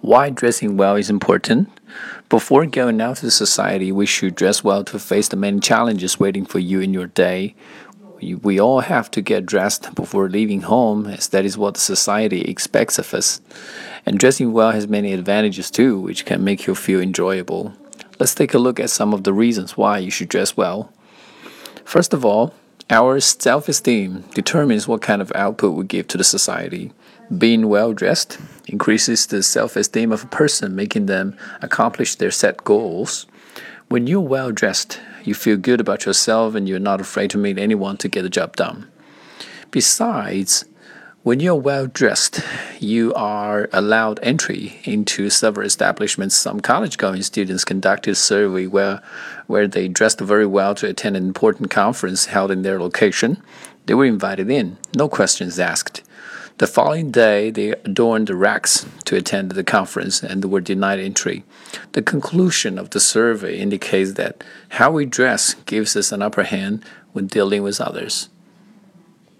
Why dressing well is important? Before going out to society, we should dress well to face the many challenges waiting for you in your day. We all have to get dressed before leaving home, as that is what society expects of us. And dressing well has many advantages too, which can make you feel enjoyable. Let's take a look at some of the reasons why you should dress well. First of all, our self esteem determines what kind of output we give to the society. Being well dressed increases the self esteem of a person, making them accomplish their set goals. When you're well dressed, you feel good about yourself and you're not afraid to meet anyone to get the job done. Besides, when you're well dressed, you are allowed entry into several establishments. Some college going students conducted a survey where, where they dressed very well to attend an important conference held in their location. They were invited in, no questions asked. The following day, they adorned the racks to attend the conference and were denied entry. The conclusion of the survey indicates that how we dress gives us an upper hand when dealing with others.